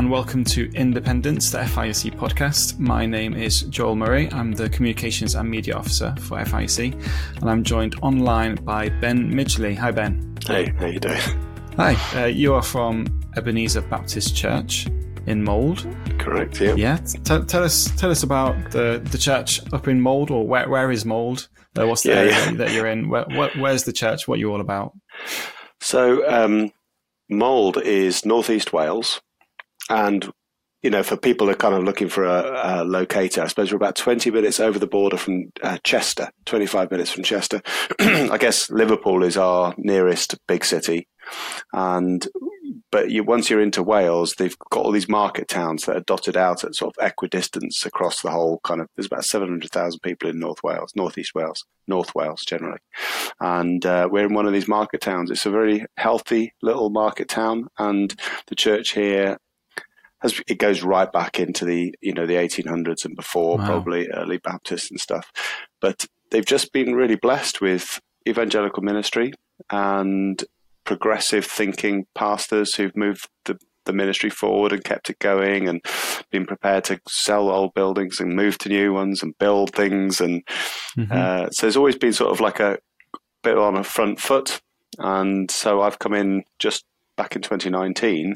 and welcome to Independence, the FIEC podcast. My name is Joel Murray. I'm the Communications and Media Officer for FIEC, and I'm joined online by Ben Midgley. Hi, Ben. Hey, how you doing? Hi. Uh, you are from Ebenezer Baptist Church in Mold. Correct. Yeah. Yeah. T- tell us, tell us about the the church up in Mold, or where where is Mold? Uh, what's the Yeah, area yeah. that you're in? Where, where, where's the church? What are you all about? So, um, Mold is northeast Wales, and you know, for people who are kind of looking for a, a locator, I suppose we're about twenty minutes over the border from uh, Chester, twenty-five minutes from Chester. I guess Liverpool is our nearest big city, and but you, once you're into Wales, they've got all these market towns that are dotted out at sort of equidistance across the whole kind of. There's about seven hundred thousand people in North Wales, northeast Wales, North Wales generally, and uh, we're in one of these market towns. It's a very healthy little market town, and the church here has it goes right back into the you know the 1800s and before, Wow. probably early Baptists and stuff. But they've just been really blessed with evangelical ministry and progressive thinking pastors who've moved the the ministry forward and kept it going and been prepared to sell old buildings and move to new ones and build things and Mhm. uh, so there's always been sort of like a bit on a front foot. And so I've come in just back in 2019,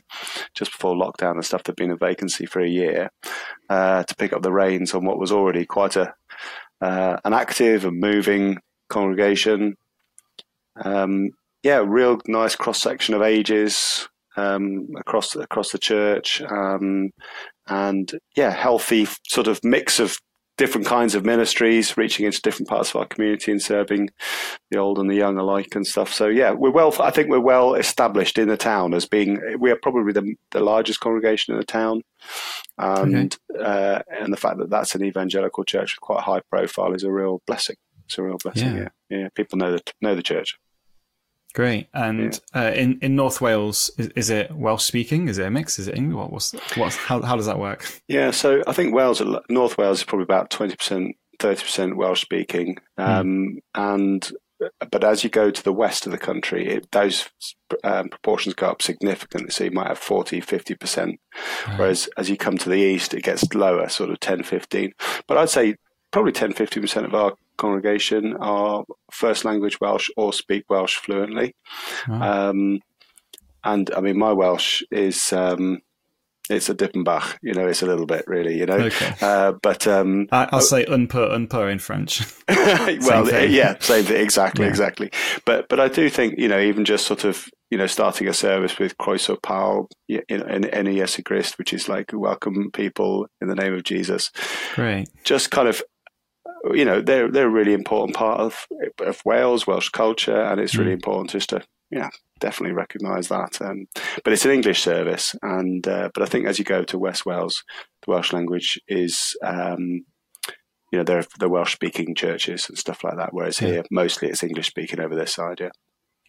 just before lockdown and stuff. There'd been a vacancy for a year uh, to pick up the reins on what was already quite a uh, an active and moving congregation. Um, yeah, real nice cross section of ages um, across across the church, um, and yeah, healthy sort of mix of different kinds of ministries, reaching into different parts of our community and serving the old and the young alike and stuff. So yeah, we're well. I think we're well established in the town as being. We are probably the, the largest congregation in the town, and uh, and the fact that that's an evangelical church with quite a high profile is a real blessing. It's a real blessing. Yeah. Yeah, yeah. People know the know the church. Great. And uh, in in North Wales, is, is it Welsh speaking? Is it a mix? Is it English? What, what's what's how how does that work? Yeah, so I think Wales, North Wales, is probably about twenty percent, thirty percent Welsh speaking, um, and but as you go to the west of the country, it, those um, proportions go up significantly. So you might have 40, 50 percent, whereas as you come to the east, it gets lower, sort of 10, 15. But I'd say probably 10, 15 percent of our congregation are first language Welsh or speak Welsh fluently. Wow. Um, and I mean, my Welsh is um, it's a tipyn bach, you know, it's a little bit really, you know. Okay. Uh, but um, I, I'll say unper unper in French. well, thing. yeah, same thing, exactly, Yeah. exactly. But but I do think you know, even just sort of you know, starting a service with Pal, you know, in any Jesu Christ, which is like welcome people in the name of Jesus. Right. Just kind of. You know they're they're a really important part of of Wales, Welsh culture, and it's really Mm. important just to yeah definitely recognise that. Um, but it's an English service, and uh, but I think as you go to West Wales, the Welsh language is um, you know there are the Welsh speaking churches and stuff like that. Whereas Yeah. here mostly it's English speaking over this side. Yeah.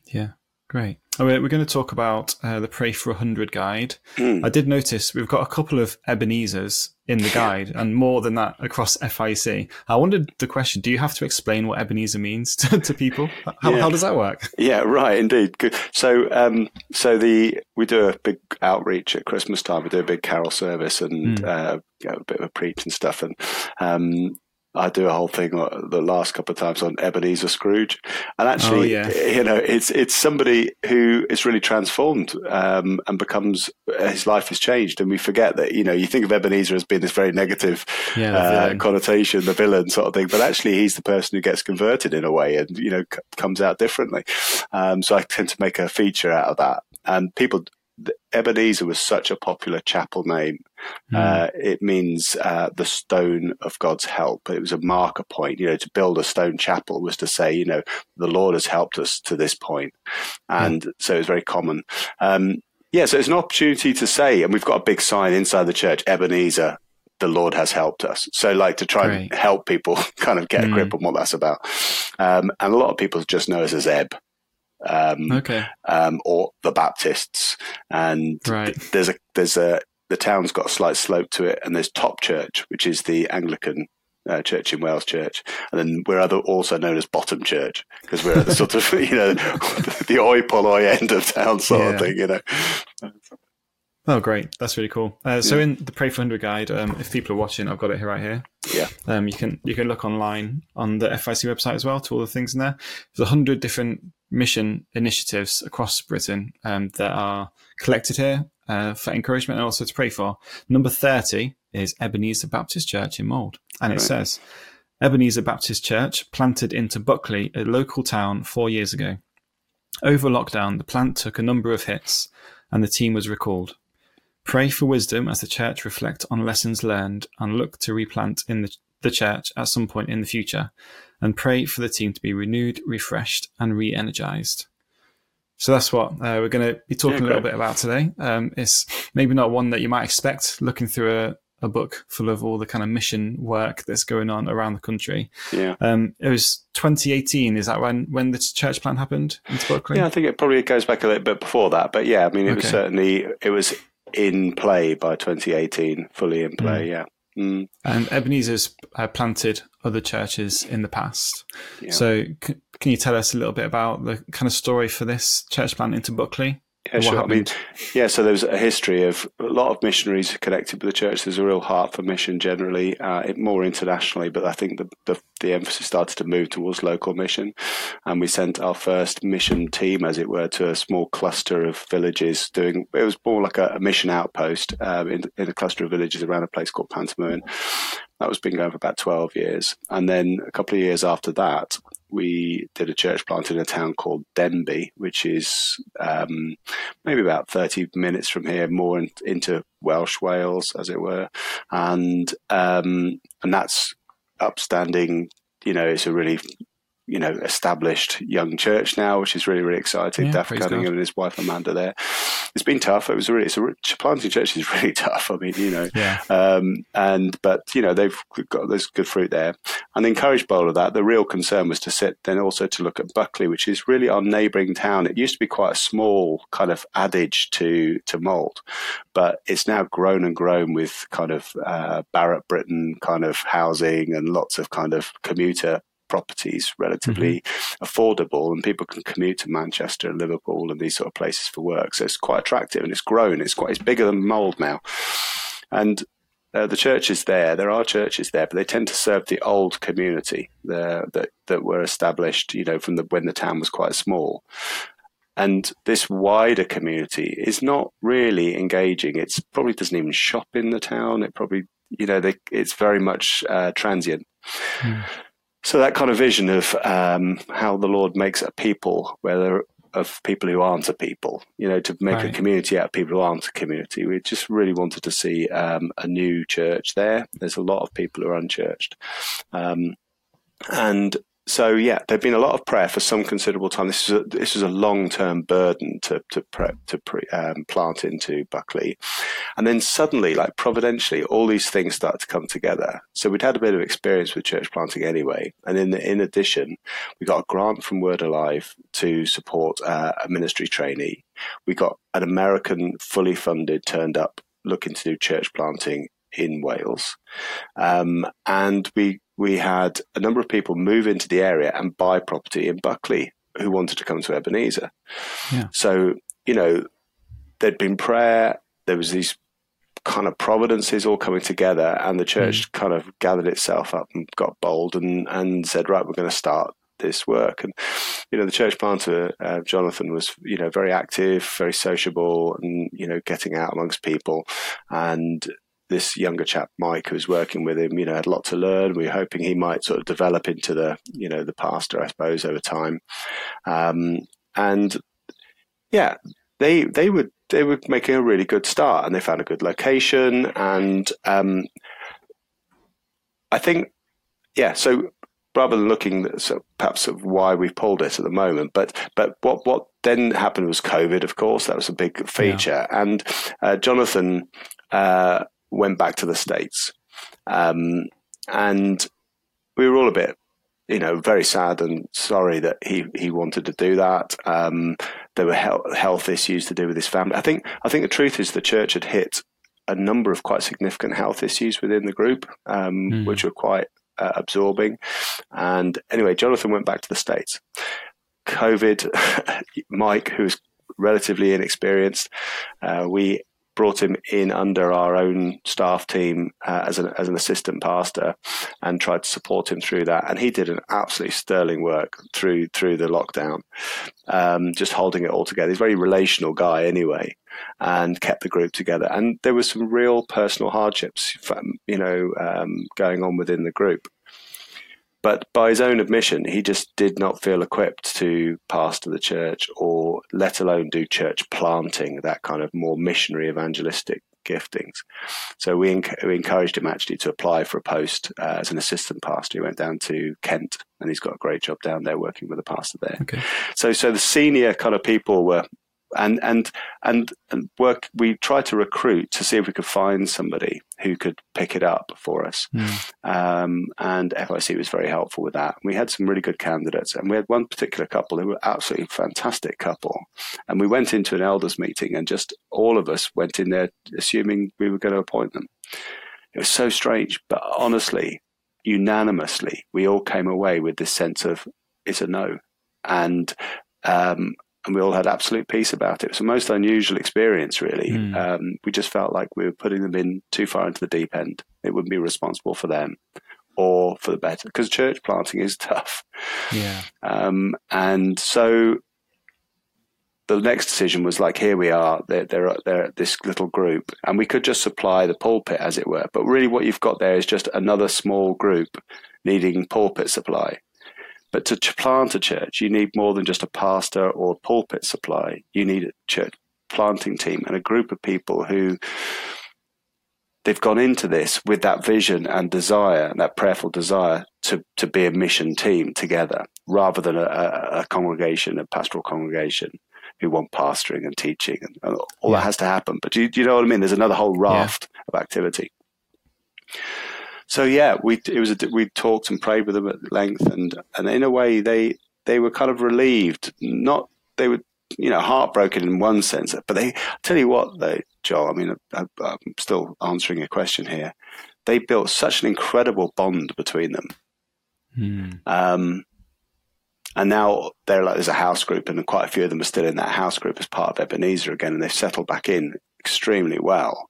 Yeah. Great. Oh, we're, we're going to talk about uh, the Pray for a Hundred guide. Hmm. I did notice we've got a couple of Ebenezers in the guide, and more than that across FIEC. I wondered the question: Do you have to explain what Ebenezer means to, to people? How, Yeah. how does that work? Yeah, right, indeed. Good. So, um, so the we do a big outreach at Christmas time. We do a big carol service and Mm. uh, you know, a bit of a preach and stuff. And um, I do a whole thing uh, the last couple of times on Ebenezer Scrooge. And actually, Oh, yeah. you know, it's it's somebody who is really transformed um, and becomes his life has changed. And we forget that you know you think of Ebenezer as being this very negative Yeah, the uh, connotation, the villain sort of thing. But actually, he's the person who gets converted in a way, and you know, c- comes out differently. Um, so I tend to make a feature out of that, and people. Ebenezer was such a popular chapel name. Hmm. Uh, it means uh, the stone of God's help. It was a marker point. You know, to build a stone chapel was to say, you know, the Lord has helped us to this point. point, and so it's very common. Um, yeah, so it's an opportunity to say, and we've got a big sign inside the church, Ebenezer, the Lord has helped us. So, like to try and help people kind of get a Mm. grip on what that's about. Um, and a lot of people just know us as Eb. Um, okay. um, or the Baptists, and Right. there's a there's a the town's got a slight slope to it, and there's Top Church, which is the Anglican uh, church in Wales Church, and then we're other, also known as Bottom Church because we're at the sort of you know the oi polloi end of town sort Yeah. of thing, you know. Oh, great! That's really cool. Uh, so, in the Pray for Hundred guide, um, if people are watching, I've got it here right here. Yeah. Um, you can you can look online on the FIEC website as well to all the things in there. There's a hundred different mission initiatives across Britain um, that are collected here uh, for encouragement and also to pray for. Number thirty is Ebenezer Baptist Church in Mold, and it right. says Ebenezer Baptist Church planted into Buckley, a local town, four years ago. Over lockdown, the plant took a number of hits, and the team was recalled. Pray for wisdom as the church reflect on lessons learned and look to replant in the, the church at some point in the future, and pray for the team to be renewed, refreshed, and re energized. So that's what uh, we're going to be talking yeah, a little bit about today. Um, it's maybe not one that you might expect looking through a, a book full of all the kind of mission work that's going on around the country. Yeah. Um, it was 2018. Is that when when the church plan happened in Buckley? Yeah, I think it probably goes back a little bit before that. But yeah, I mean, it okay. was certainly it was in play by 2018, fully in play. Mm. Yeah. Mm. And Ebenezer's uh, planted other churches in the past. Yeah. So, c- can you tell us a little bit about the kind of story for this church plant into Buckley? Yeah, sure. I mean, yeah. So there's a history of a lot of missionaries connected with the church. There's a real heart for mission generally, uh, more internationally. But I think the, the, the emphasis started to move towards local mission, and we sent our first mission team, as it were, to a small cluster of villages. Doing it was more like a, a mission outpost um, in, in, a cluster of villages around a place called Pantymwyn. That was been going for about twelve years, and then a couple of years after that, we did a church plant in a town called Denbigh, which is um, maybe about 30 minutes from here, more in, into Welsh Wales, as it were. And, um, and that's upstanding, you know, it's a really you know, established young church now, which is really, really exciting. Yeah, Cunningham and his wife Amanda there. It's been tough. It was really, it's a planting church is really tough. I mean, you know, yeah. um, and but you know they've got there's good fruit there. And the encouraged bowl of that, the real concern was to sit then also to look at Buckley, which is really our neighbouring town. It used to be quite a small kind of adage to to Mold, but it's now grown and grown with kind of uh, Barratt Britten kind of housing and lots of kind of commuter properties relatively mm-hmm. affordable and people can commute to Manchester and Liverpool and these sort of places for work. So it's quite attractive and it's grown. It's quite, it's bigger than Mold now. And uh, the churches there, there are churches there, but they tend to serve the old community that, that were established, you know, from the, when the town was quite small. And this wider community is not really engaging. It's probably doesn't even shop in the town. It probably, you know, they, it's very much uh, transient. Mm. So that kind of vision of um, how the Lord makes a people, whether of people who aren't a people, you know, to make right. a community out of people who aren't a community. We just really wanted to see um, a new church there. There's a lot of people who are unchurched. Um, and so yeah, there'd been a lot of prayer for some considerable time. This is a, this is a long term burden to to prep to pre, um, plant into Buckley, and then suddenly, like providentially, all these things start to come together. So we'd had a bit of experience with church planting anyway, and in the, in addition, we got a grant from Word Alive to support uh, a ministry trainee. We got an American fully funded turned up looking to do church planting in Wales. Um, and we we had a number of people move into the area and buy property in Buckley who wanted to come to Ebenezer. Yeah. So, you know, there'd been prayer, there was these kind of providences all coming together, and the church mm. kind of gathered itself up and got bold and, and said, right, we're going to start this work. And, you know, the church planter, uh, Jonathan, was, you know, very active, very sociable, and, you know, getting out amongst people. And this younger chap, Mike, who was working with him, you know, had a lot to learn. We were hoping he might sort of develop into the, you know, the pastor, I suppose, over time. Um, and yeah, they they were they were making a really good start, and they found a good location, and um, I think, yeah. So rather than looking at so perhaps of why we've pulled it at the moment, but but what what then happened was COVID, of course, that was a big feature, yeah. and uh, Jonathan. Uh, went back to the States. Um, and we were all a bit, you know, very sad and sorry that he, he wanted to do that. Um, there were health, health issues to do with his family. I think, I think the truth is the church had hit a number of quite significant health issues within the group, um, mm. which were quite uh, absorbing. And anyway, Jonathan went back to the States. COVID, Mike, who's relatively inexperienced, uh, we brought him in under our own staff team uh, as, an, as an assistant pastor and tried to support him through that. And he did an absolutely sterling work through through the lockdown, um, just holding it all together. He's a very relational guy anyway and kept the group together. And there were some real personal hardships, you know, um, going on within the group. But by his own admission, he just did not feel equipped to pastor the church or let alone do church planting, that kind of more missionary evangelistic giftings. So we, we encouraged him actually to apply for a post uh, as an assistant pastor. He went down to Kent and he's got a great job down there working with a pastor there. Okay. So, so the senior kind of people were and and and and work. We tried to recruit to see if we could find somebody who could pick it up for us. Mm. Um, and FIEC was very helpful with that. We had some really good candidates, and we had one particular couple who were absolutely fantastic couple. And we went into an elders meeting, and just all of us went in there assuming we were going to appoint them. It was so strange, but honestly, unanimously, we all came away with this sense of it's a no. And um, and we all had absolute peace about it. It was the most unusual experience, really. Mm. Um, we just felt like we were putting them in too far into the deep end. It wouldn't be responsible for them or for the better because church planting is tough. Yeah. Um, and so the next decision was like, here we are, they're, they're, they're this little group, and we could just supply the pulpit, as it were. But really, what you've got there is just another small group needing pulpit supply. But to plant a church, you need more than just a pastor or pulpit supply. You need a church planting team and a group of people who they've gone into this with that vision and desire, that prayerful desire to, to be a mission team together rather than a, a congregation, a pastoral congregation who want pastoring and teaching and all yeah. that has to happen. But do you, do you, know what I mean? There's another whole raft yeah. of activity. So yeah, we it was a, we talked and prayed with them at length, and and in a way they they were kind of relieved. Not they were you know heartbroken in one sense, but they I'll tell you what though, Joel. I mean, I, I'm still answering a question here. They built such an incredible bond between them. Hmm. Um, and now they're like there's a house group, and quite a few of them are still in that house group as part of Ebenezer again, and they've settled back in extremely well.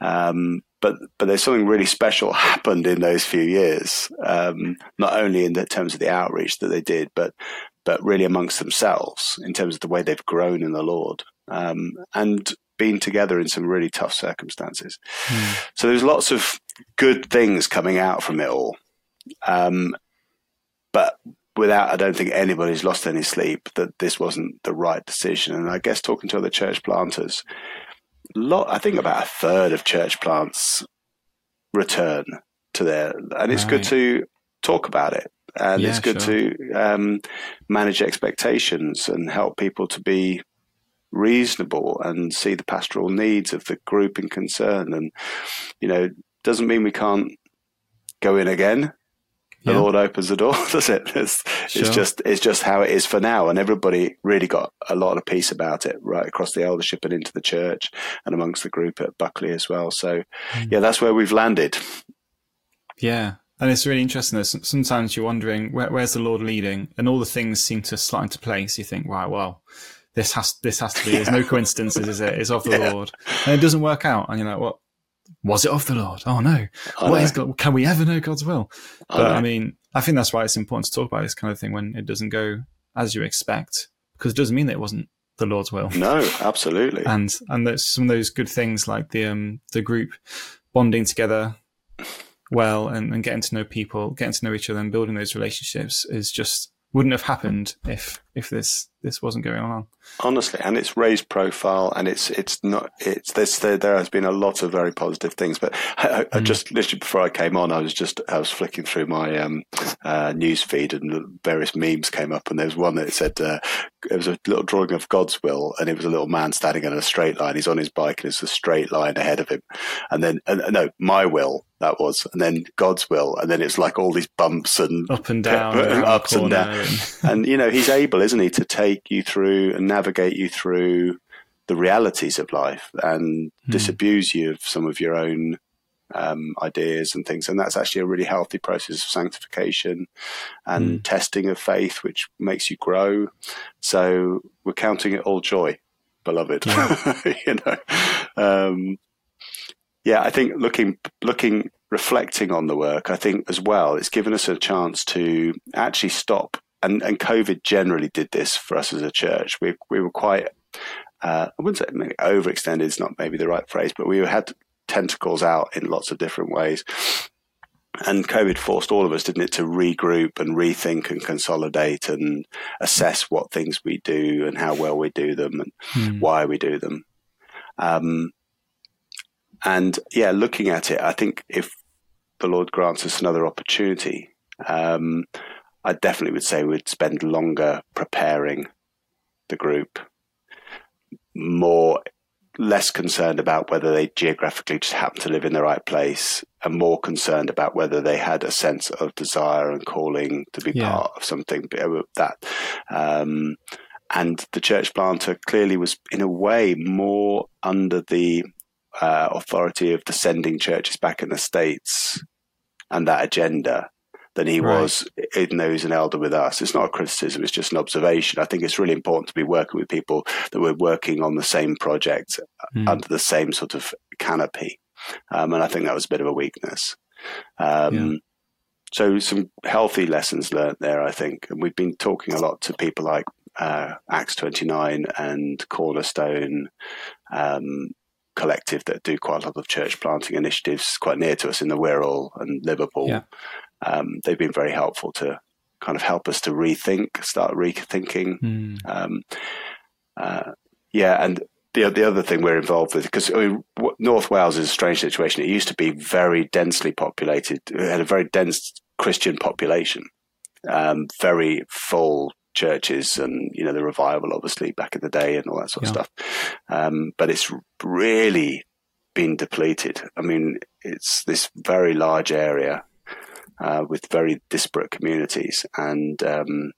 Um, but but there's something really special happened in those few years. Um, not only in the terms of the outreach that they did, but but really amongst themselves in terms of the way they've grown in the Lord um, and been together in some really tough circumstances. Mm. So there's lots of good things coming out from it all, um, but without I don't think anybody's lost any sleep that this wasn't the right decision. And I guess talking to other church planters lot, I think about a third of church plants return to there, and it's right. good to talk about it, and yeah, it's good sure. to um, manage expectations and help people to be reasonable and see the pastoral needs of the group in concern, and you know, doesn't mean we can't go in again the yeah. Lord opens the door, does it? It's, sure. it's, just it's just how it is for now, and everybody really got a lot of peace about it right across the eldership and into the church and amongst the group at Buckley as well. So, mm. yeah, that's where we've landed. Yeah, and it's really interesting. That sometimes you're wondering where, where's the Lord leading, and all the things seem to slide into place. You think, wow, well, this has this has to be. There's no coincidences, is it? It's of the yeah. Lord, and it doesn't work out. And you're like, what? Was it of the Lord? Oh no. What is God? Can we ever know God's will? But I, I, mean, I think that's why it's important to talk about this kind of thing when it doesn't go as you expect, because it doesn't mean that it wasn't the Lord's will. No, absolutely. and and there's some of those good things like the um the group bonding together well and, and getting to know people, getting to know each other and building those relationships is just wouldn't have happened if if this this wasn't going on. Honestly, and it's raised profile, and it's it's not it's this there, there has been a lot of very positive things. But I, I mm. just literally before I came on, I was just I was flicking through my um, uh, news feed, and various memes came up, and there was one that said uh, it was a little drawing of God's will, and it was a little man standing in a straight line. He's on his bike, and it's a straight line ahead of him, and then uh, no, my will that was, and then God's will, and then it's like all these bumps and up and down, and ups and down, and, and you know he's able, isn't he, to take you through and navigate you through the realities of life and mm. disabuse you of some of your own um, ideas and things. And that's actually a really healthy process of sanctification and mm. testing of faith, which makes you grow. So we're counting it all joy beloved. Yeah. you know, um, yeah, I think looking looking reflecting on the work, I think as well, it's given us a chance to actually stop. And, and COVID generally did this for us as a church. We we were quite uh, I wouldn't say maybe overextended is not maybe the right phrase, but we had tentacles out in lots of different ways. And COVID forced all of us, didn't it, to regroup and rethink and consolidate and assess what things we do and how well we do them and mm. why we do them. Um, and yeah, looking at it, I think if the Lord grants us another opportunity, um, I definitely would say we'd spend longer preparing the group, more less concerned about whether they geographically just happen to live in the right place and more concerned about whether they had a sense of desire and calling to be yeah. part of something that um, and the church planter clearly was in a way more under the uh, authority of the sending churches back in the states and that agenda than he right. was, even though he's an elder with us. It's not a criticism, it's just an observation. I think it's really important to be working with people that we're working on the same project mm. under the same sort of canopy. Um, and I think that was a bit of a weakness. Um, yeah. So some healthy lessons learned there, I think. And we've been talking a lot to people like uh, Acts 29 and Cornerstone, um, collective that do quite a lot of church planting initiatives quite near to us in the Wirral and Liverpool. Yeah um, they've been very helpful to kind of help us to rethink, start rethinking. Mm. Um, uh, yeah, and the the other thing we're involved with because I mean, North Wales is a strange situation. It used to be very densely populated. It had a very dense Christian population, um, very full churches, and you know the revival, obviously back in the day, and all that sort yeah. of stuff. Um, but it's really been depleted. I mean, it's this very large area uh, with very disparate communities. And um,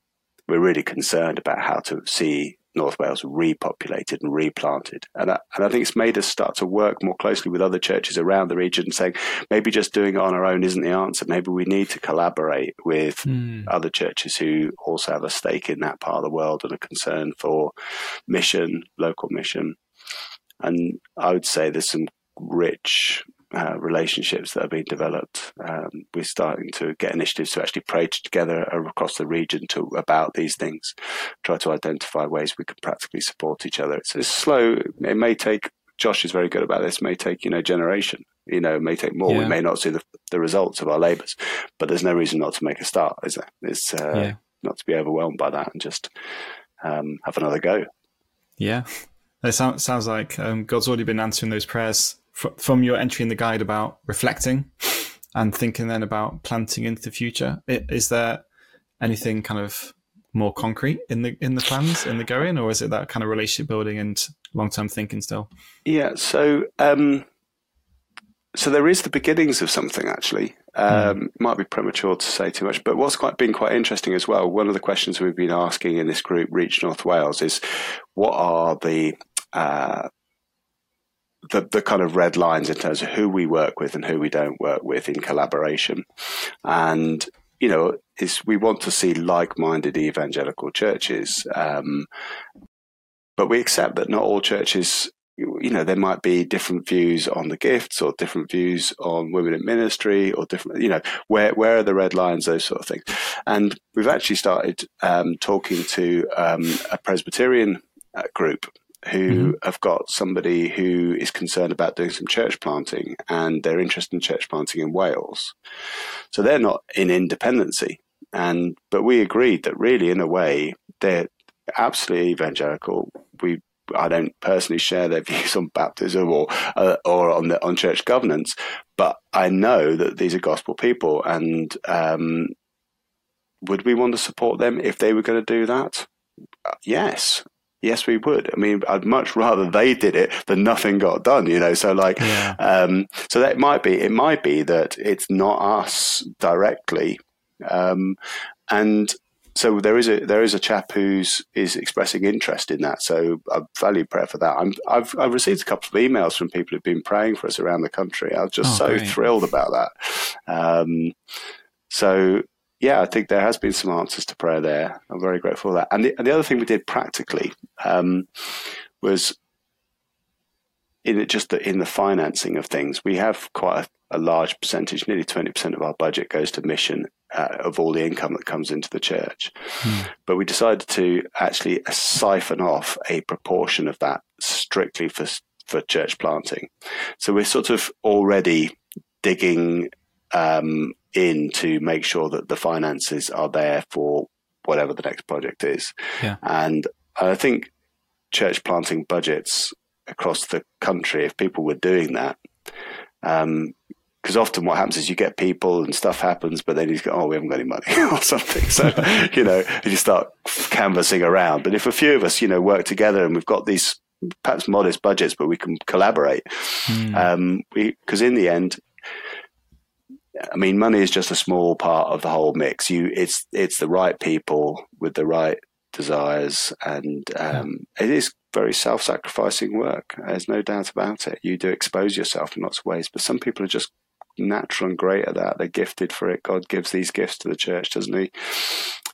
we're really concerned about how to see North Wales repopulated and replanted. And I, and I think it's made us start to work more closely with other churches around the region, saying maybe just doing it on our own isn't the answer. Maybe we need to collaborate with mm. other churches who also have a stake in that part of the world and a concern for mission, local mission. And I would say there's some rich uh, relationships that are being developed. Um, we're starting to get initiatives to actually pray together across the region to about these things, try to identify ways we can practically support each other. It's, it's slow. It may take. Josh is very good about this. May take you know generation. You know, may take more. Yeah. We may not see the, the results of our labours, but there's no reason not to make a start, is there? It's uh, yeah. not to be overwhelmed by that and just um, have another go. Yeah, it sounds sounds like um, God's already been answering those prayers from your entry in the guide about reflecting and thinking then about planting into the future. Is there anything kind of more concrete in the in the plans in the going, or is it that kind of relationship building and long term thinking still? Yeah, so um, so there is the beginnings of something actually. Um, mm. Might be premature to say too much, but what's quite been quite interesting as well. One of the questions we've been asking in this group, Reach North Wales, is what are the uh, the, the kind of red lines in terms of who we work with and who we don't work with in collaboration. And, you know, is we want to see like-minded evangelical churches. Um, but we accept that not all churches you know, there might be different views on the gifts or different views on women in ministry or different, you know, where, where are the red lines, those sort of things. And we've actually started um, talking to um, a Presbyterian uh, group who mm-hmm. have got somebody who is concerned about doing some church planting and they're interested in church planting in Wales. So they're not in independency. And, but we agreed that really, in a way, they're absolutely evangelical. We, I don't personally share their views on baptism or, uh, or on the, on church governance, but I know that these are gospel people and, um, would we want to support them if they were going to do that? Uh, yes, Yes, we would. I mean, I'd much rather they did it than nothing got done, you know? So like, yeah. um, so that might be, it might be that it's not us directly. Um, and so there is a, there is a chap who's, is expressing interest in that. So I value prayer for that. I'm, I've, I've received a couple of emails from people who've been praying for us around the country. I was just oh, so great. thrilled about that. Um, so yeah, I think there has been some answers to prayer there. I'm very grateful for that. And the, and the other thing we did practically um, was in it, just the, in the financing of things, we have quite a, a large percentage, nearly 20% of our budget goes to mission uh, of all the income that comes into the church. Hmm. But we decided to actually siphon off a proportion of that strictly for for church planting. So we're sort of already digging um, in to make sure that the finances are there for whatever the next project is. Yeah. And I think church planting budgets across the country, if people were doing that, um, because often what happens is you get people and stuff happens, but then you go, oh, we haven't got any money or something. So, you know, you start canvassing around. But if a few of us, you know, work together and we've got these perhaps modest budgets, but we can collaborate, mm. um, because in the end, I mean, money is just a small part of the whole mix. You, it's it's the right people with the right desires, and um, yeah. it is very self-sacrificing work. There's no doubt about it. You do expose yourself in lots of ways, but some people are just natural and great at that. They're gifted for it. God gives these gifts to the church, doesn't He?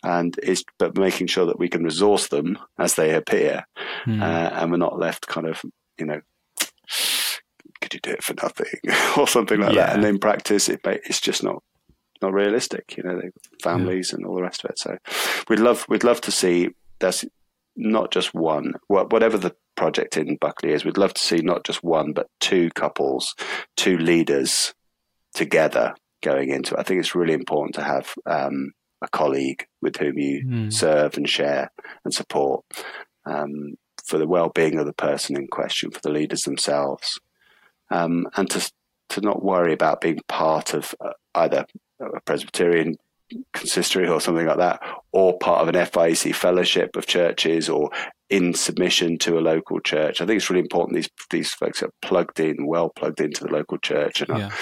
And it's but making sure that we can resource them as they appear, mm. uh, and we're not left kind of you know. Could you do it for nothing or something like yeah. that? And in practice, it it's just not not realistic. You know, families yeah. and all the rest of it. So we'd love we'd love to see that's not just one. Whatever the project in Buckley is, we'd love to see not just one but two couples, two leaders together going into it. I think it's really important to have um, a colleague with whom you mm. serve and share and support um, for the well-being of the person in question, for the leaders themselves, um, and to to not worry about being part of uh, either a Presbyterian consistory or something like that, or part of an FIEC fellowship of churches, or in submission to a local church. I think it's really important these these folks are plugged in, well plugged into the local church, and yeah. are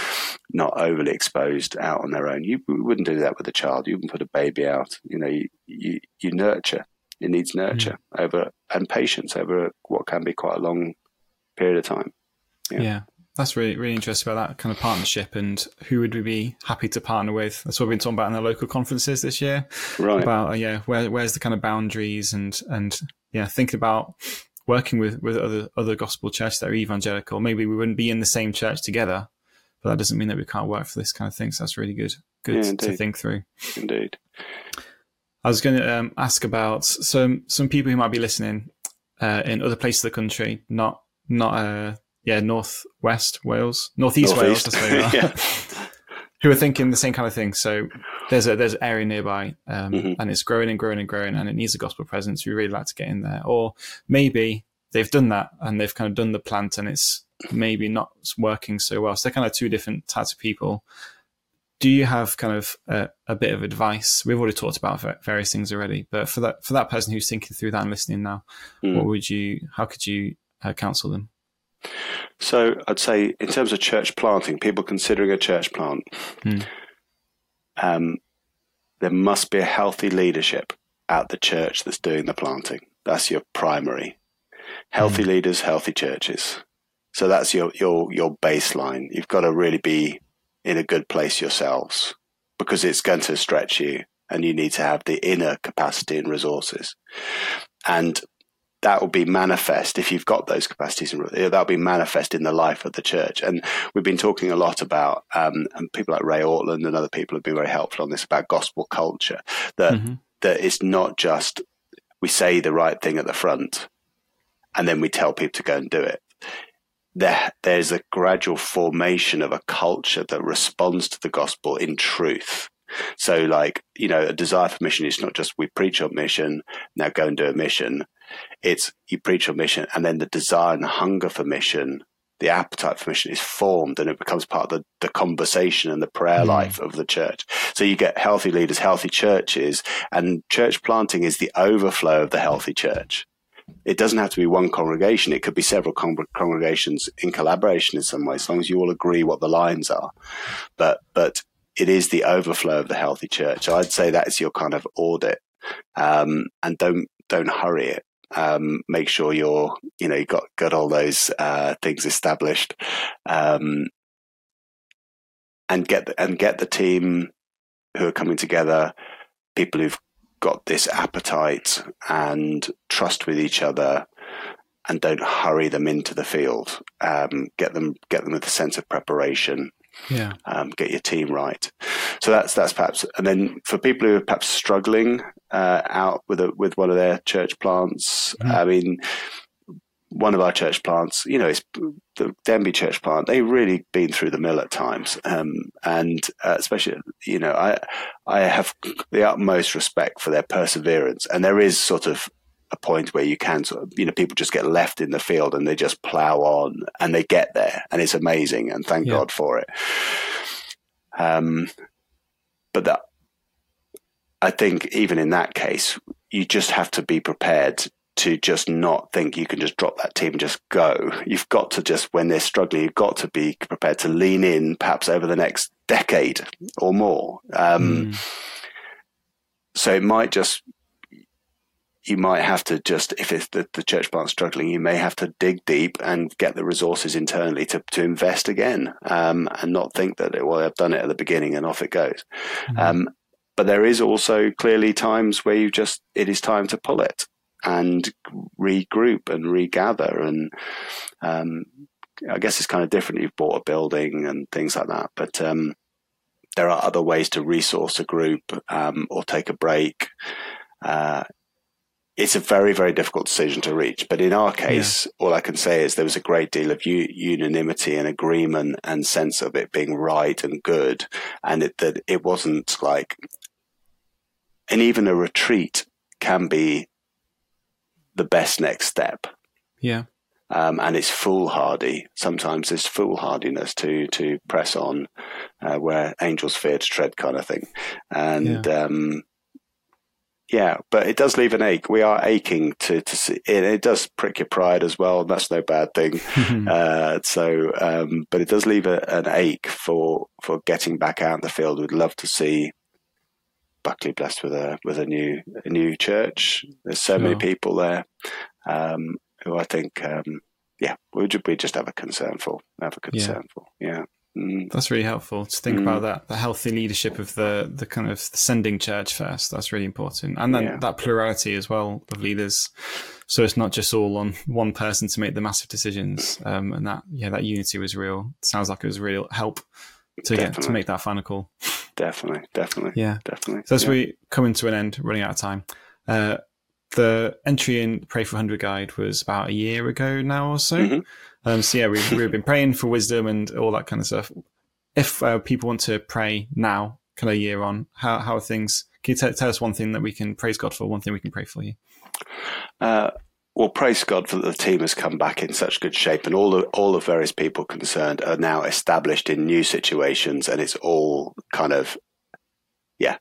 not overly exposed out on their own. You wouldn't do that with a child. You wouldn't put a baby out. You know, you you, you nurture. It needs nurture mm. over and patience over what can be quite a long period of time. yeah. yeah. That's really really interesting about that kind of partnership and who would we be happy to partner with. That's what we've been talking about in the local conferences this year. Right. About uh, yeah, where where's the kind of boundaries and and yeah, thinking about working with with other other gospel churches that are evangelical. Maybe we wouldn't be in the same church together, but that doesn't mean that we can't work for this kind of thing. So that's really good good yeah, to think through. Indeed. I was going to um, ask about some some people who might be listening uh, in other places of the country, not not uh, yeah, northwest Wales, northeast, northeast. Wales, yeah. who are thinking the same kind of thing. So there's a there's an area nearby, um, mm-hmm. and it's growing and growing and growing, and it needs a gospel presence. We really like to get in there, or maybe they've done that and they've kind of done the plant, and it's maybe not working so well. So they're kind of two different types of people. Do you have kind of a, a bit of advice? We've already talked about various things already, but for that for that person who's thinking through that and listening now, mm. what would you? How could you uh, counsel them? So I'd say, in terms of church planting, people considering a church plant, hmm. um, there must be a healthy leadership at the church that's doing the planting. That's your primary. Healthy hmm. leaders, healthy churches. So that's your your your baseline. You've got to really be in a good place yourselves because it's going to stretch you, and you need to have the inner capacity and resources. And that will be manifest if you've got those capacities and that'll be manifest in the life of the church. And we've been talking a lot about, um, and people like Ray Ortlund and other people have been very helpful on this about gospel culture. That mm-hmm. that it's not just we say the right thing at the front, and then we tell people to go and do it. There, there's a gradual formation of a culture that responds to the gospel in truth. So, like, you know, a desire for mission is not just we preach on mission, now go and do a mission. It's you preach on mission, and then the desire and hunger for mission, the appetite for mission is formed, and it becomes part of the, the conversation and the prayer mm. life of the church. So you get healthy leaders, healthy churches, and church planting is the overflow of the healthy church. It doesn't have to be one congregation. It could be several con- congregations in collaboration in some way, as long as you all agree what the lines are. But but it is the overflow of the healthy church. So I'd say that is your kind of audit, um, and don't don't hurry it um, make sure you're, you know, you've got, got all those uh, things established, um, and get the, and get the team who are coming together, people who've got this appetite and trust with each other, and don't hurry them into the field. Um, get them get them with a sense of preparation. Yeah. Um, get your team right. So that's that's perhaps, and then for people who are perhaps struggling uh, out with a, with one of their church plants, mm-hmm. I mean, one of our church plants, you know, it's the Denbigh church plant. They've really been through the mill at times, um, and uh, especially, you know, I I have the utmost respect for their perseverance, and there is sort of a point where you can sort of, you know, people just get left in the field and they just plow on and they get there, and it's amazing, and thank yeah. God for it. Um, but that, I think even in that case, you just have to be prepared to just not think you can just drop that team and just go. You've got to just, when they're struggling, you've got to be prepared to lean in perhaps over the next decade or more. Um, mm. So it might just, you might have to just, if it's the, the church plant struggling, you may have to dig deep and get the resources internally to, to invest again um, and not think that, well, I've done it at the beginning and off it goes. Mm. Um, but there is also clearly times where you just, it is time to pull it and regroup and regather. And um, I guess it's kind of different. You've bought a building and things like that, but um, there are other ways to resource a group um, or take a break. Uh, it's a very, very difficult decision to reach. But in our case, yeah. all I can say is there was a great deal of u- unanimity and agreement and sense of it being right and good. And it, that it wasn't like, and even a retreat can be the best next step. Yeah. Um, and it's foolhardy. Sometimes there's foolhardiness to to press on, uh, where angels fear to tread, kind of thing. And yeah. Um, yeah. but it does leave an ache. We are aching to to see. It, it does prick your pride as well. That's no bad thing. uh, so, um, but it does leave a, an ache for for getting back out in the field. We'd love to see Buckley blessed with a with a new a new church. There's so sure. many people there um, who I think, um, yeah, we we just have a concern for, have a concern yeah. for, yeah. Mm. That's really helpful to think mm. about that the healthy leadership of the the kind of sending church first. That's really important, and then yeah. that plurality as well of leaders. So it's not just all on one person to make the massive decisions, um, and that yeah, that unity was real. Sounds like it was real help to Definitely. get to make that final call definitely, definitely. Yeah, definitely. So as yeah. we come into an end, running out of time, uh, the entry in Pray for 100 guide was about a year ago now or so. Mm-hmm. Um, so yeah, we've, we've been praying for wisdom and all that kind of stuff. If uh, people want to pray now, kind of year on, how, how are things? Can you t- tell us one thing that we can praise God for, one thing we can pray for you? Uh, well, praise God for the team has come back in such good shape, and all the all the various people concerned are now established in new situations, and it's all kind of, yeah,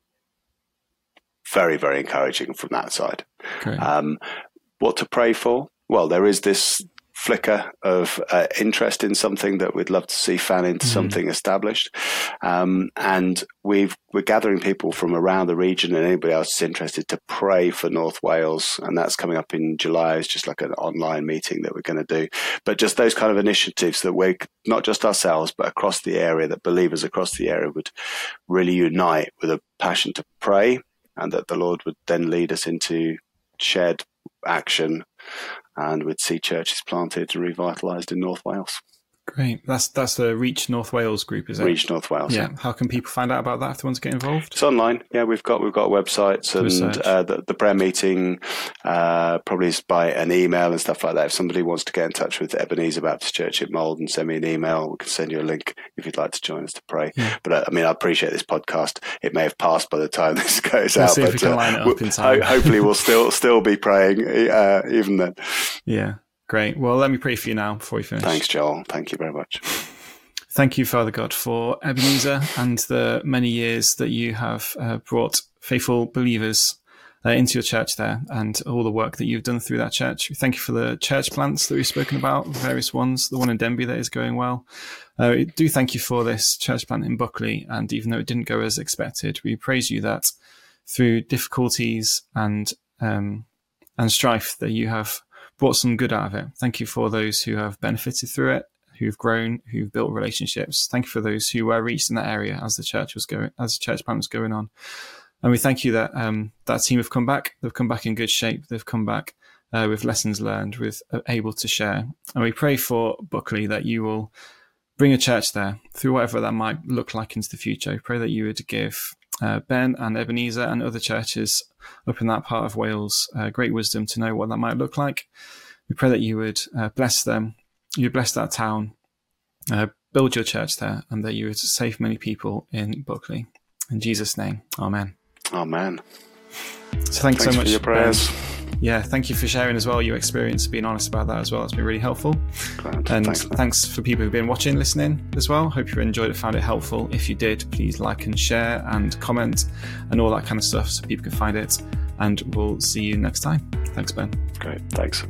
very very encouraging from that side. Um, what to pray for? Well, there is this flicker of uh, interest in something that we'd love to see fan into mm. something established. Um, and we've, we're gathering people from around the region and anybody else is interested to pray for North Wales. And that's coming up in July. It's just like an online meeting that we're going to do. But just those kind of initiatives that we're not just ourselves, but across the area, that believers across the area would really unite with a passion to pray and that the Lord would then lead us into shared action and we'd see churches planted and revitalised in North Wales. Great. That's that's the Reach North Wales group, is it? Reach North Wales. Yeah. yeah. How can people find out about that if they want to get involved? It's online. Yeah, we've got we've got websites and uh, the, the, prayer meeting uh, probably is by an email and stuff like that. If somebody wants to get in touch with Ebenezer Baptist Church at Mold and send me an email, we can send you a link if you'd like to join us to pray. Yeah. But uh, I mean, I appreciate this podcast. It may have passed by the time this goes we'll out, but uh, hopefully we'll still still be praying uh, even then. Yeah. Great. Well, let me pray for you now before we finish. Thanks, Joel. Thank you very much. Thank you, Father God, for Ebenezer and the many years that you have uh, brought faithful believers uh, into your church there and all the work that you've done through that church. Thank you for the church plants that we've spoken about, various ones, the one in Denbigh that is going well. Uh, do thank you for this church plant in Buckley. And even though it didn't go as expected, we praise you that through difficulties and, um, and strife that you have brought some good out of it. Thank you for those who have benefited through it, who've grown, who've built relationships. Thank you for those who were reached in that area as the church was going, as the church plant was going on. And we thank you that um, that team have come back. They've come back in good shape. They've come back uh, with lessons learned, with uh, able to share. And we pray for Buckley that you will bring a church there through whatever that might look like into the future. We pray that you would give uh, Ben and Ebenezer and other churches up in that part of Wales uh, great wisdom to know what that might look like. We pray that you would uh, bless them, you bless that town, uh, build your church there, and that you would save many people in Buckley. In Jesus' name, Amen. Amen. So thanks, Thanks so much for your prayers. Ben. Yeah, thank you for sharing as well your experience, being honest about that as well. It's been really helpful. Grand. And Thanks. thanks. for people who've been watching, listening as well. Hope you enjoyed it, found it helpful. If you did, please like and share and comment and all that kind of stuff so people can find it. And we'll see you next time. Thanks, Ben. Great. Thanks.